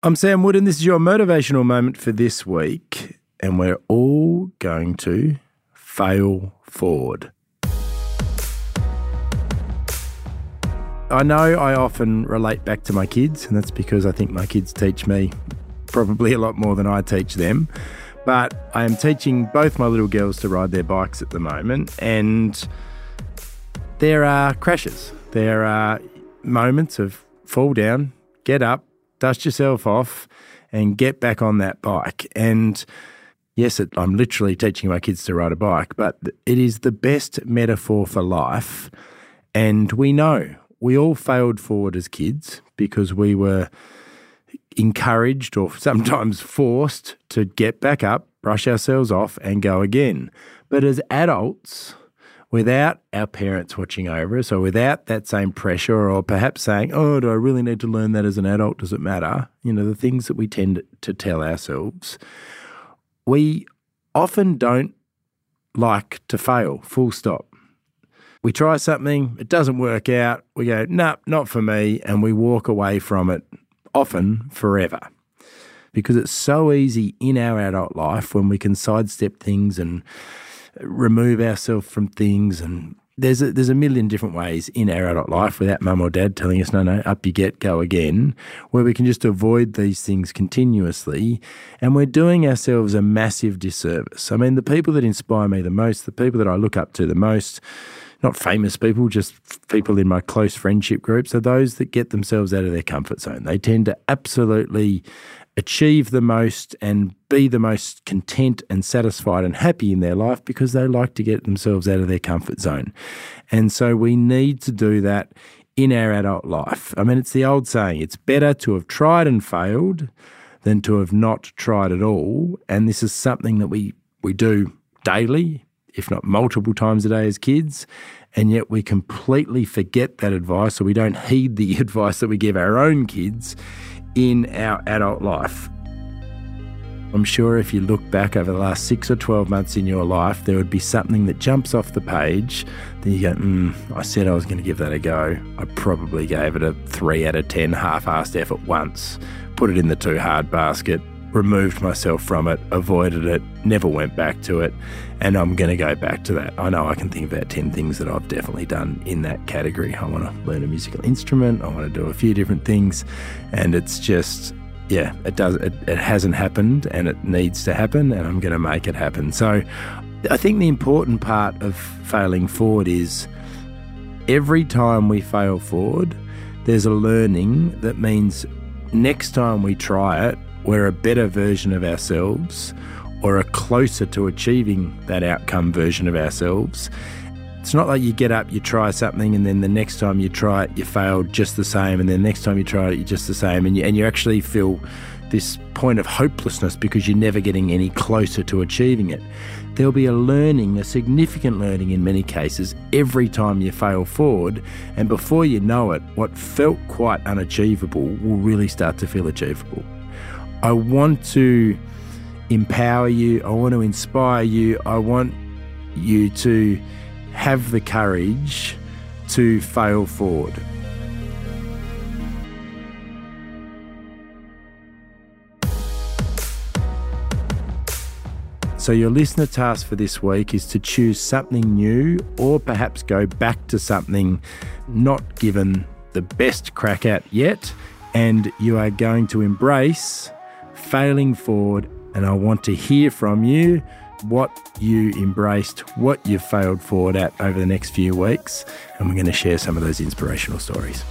I'm Sam Wood, and this is your motivational moment for this week. And we're all going to fail forward. I know I often relate back to my kids, and that's because I think my kids teach me probably a lot more than I teach them. But I am teaching both my little girls to ride their bikes at the moment, and there are crashes. There are moments of fall down, get up, dust yourself off, and get back on that bike. And yes, it, I'm literally teaching my kids to ride a bike, but it is the best metaphor for life. And we know we all failed forward as kids because we were encouraged or sometimes forced to get back up, brush ourselves off, and go again. But as adults, without our parents watching over us or without that same pressure or perhaps saying, oh, do I really need to learn that as an adult? Does it matter? You know, the things that we tend to tell ourselves, we often don't like to fail, full stop. We try something, it doesn't work out. We go, nah, not for me. And we walk away from it often forever. Because it's so easy in our adult life when we can sidestep things and remove ourselves from things and there's a, there's a million different ways in our adult life without mum or dad telling us, no, no, up you get, go again, where we can just avoid these things continuously. And we're doing ourselves a massive disservice. I mean, the people that inspire me the most, the people that I look up to the most, not famous people, just people in my close friendship groups, are those that get themselves out of their comfort zone. They tend to absolutely achieve the most and be the most content and satisfied and happy in their life because they like to get themselves out of their comfort zone. And so we need to do that in our adult life. I mean, it's the old saying it's better to have tried and failed than to have not tried at all. And this is something that we, we do daily if not multiple times a day as kids, and yet we completely forget that advice or we don't heed the advice that we give our own kids in our adult life. I'm sure if you look back over the last six or 12 months in your life, there would be something that jumps off the page. Then you go, mm, I said I was going to give that a go. I probably gave it a three out of 10 half assed effort once, put it in the too hard basket, removed myself from it, avoided it, never went back to it, and I'm going to go back to that. I know I can think about 10 things that I've definitely done in that category. I want to learn a musical instrument, I want to do a few different things, and it's just yeah, it does it, it hasn't happened and it needs to happen and I'm going to make it happen. So I think the important part of failing forward is every time we fail forward, there's a learning that means next time we try it, we're a better version of ourselves or are closer to achieving that outcome version of ourselves. It's not like you get up, you try something, and then the next time you try it, you fail just the same, and then the next time you try it, you're just the same, and you, and you actually feel this point of hopelessness because you're never getting any closer to achieving it. There'll be a learning, a significant learning in many cases, every time you fail forward, and before you know it, what felt quite unachievable will really start to feel achievable. I want to empower you, I want to inspire you, I want you to have the courage to fail forward. So, your listener task for this week is to choose something new or perhaps go back to something not given the best crack at yet. And you are going to embrace failing forward, and I want to hear from you what you embraced, what you've failed forward at over the next few weeks, and we're going to share some of those inspirational stories.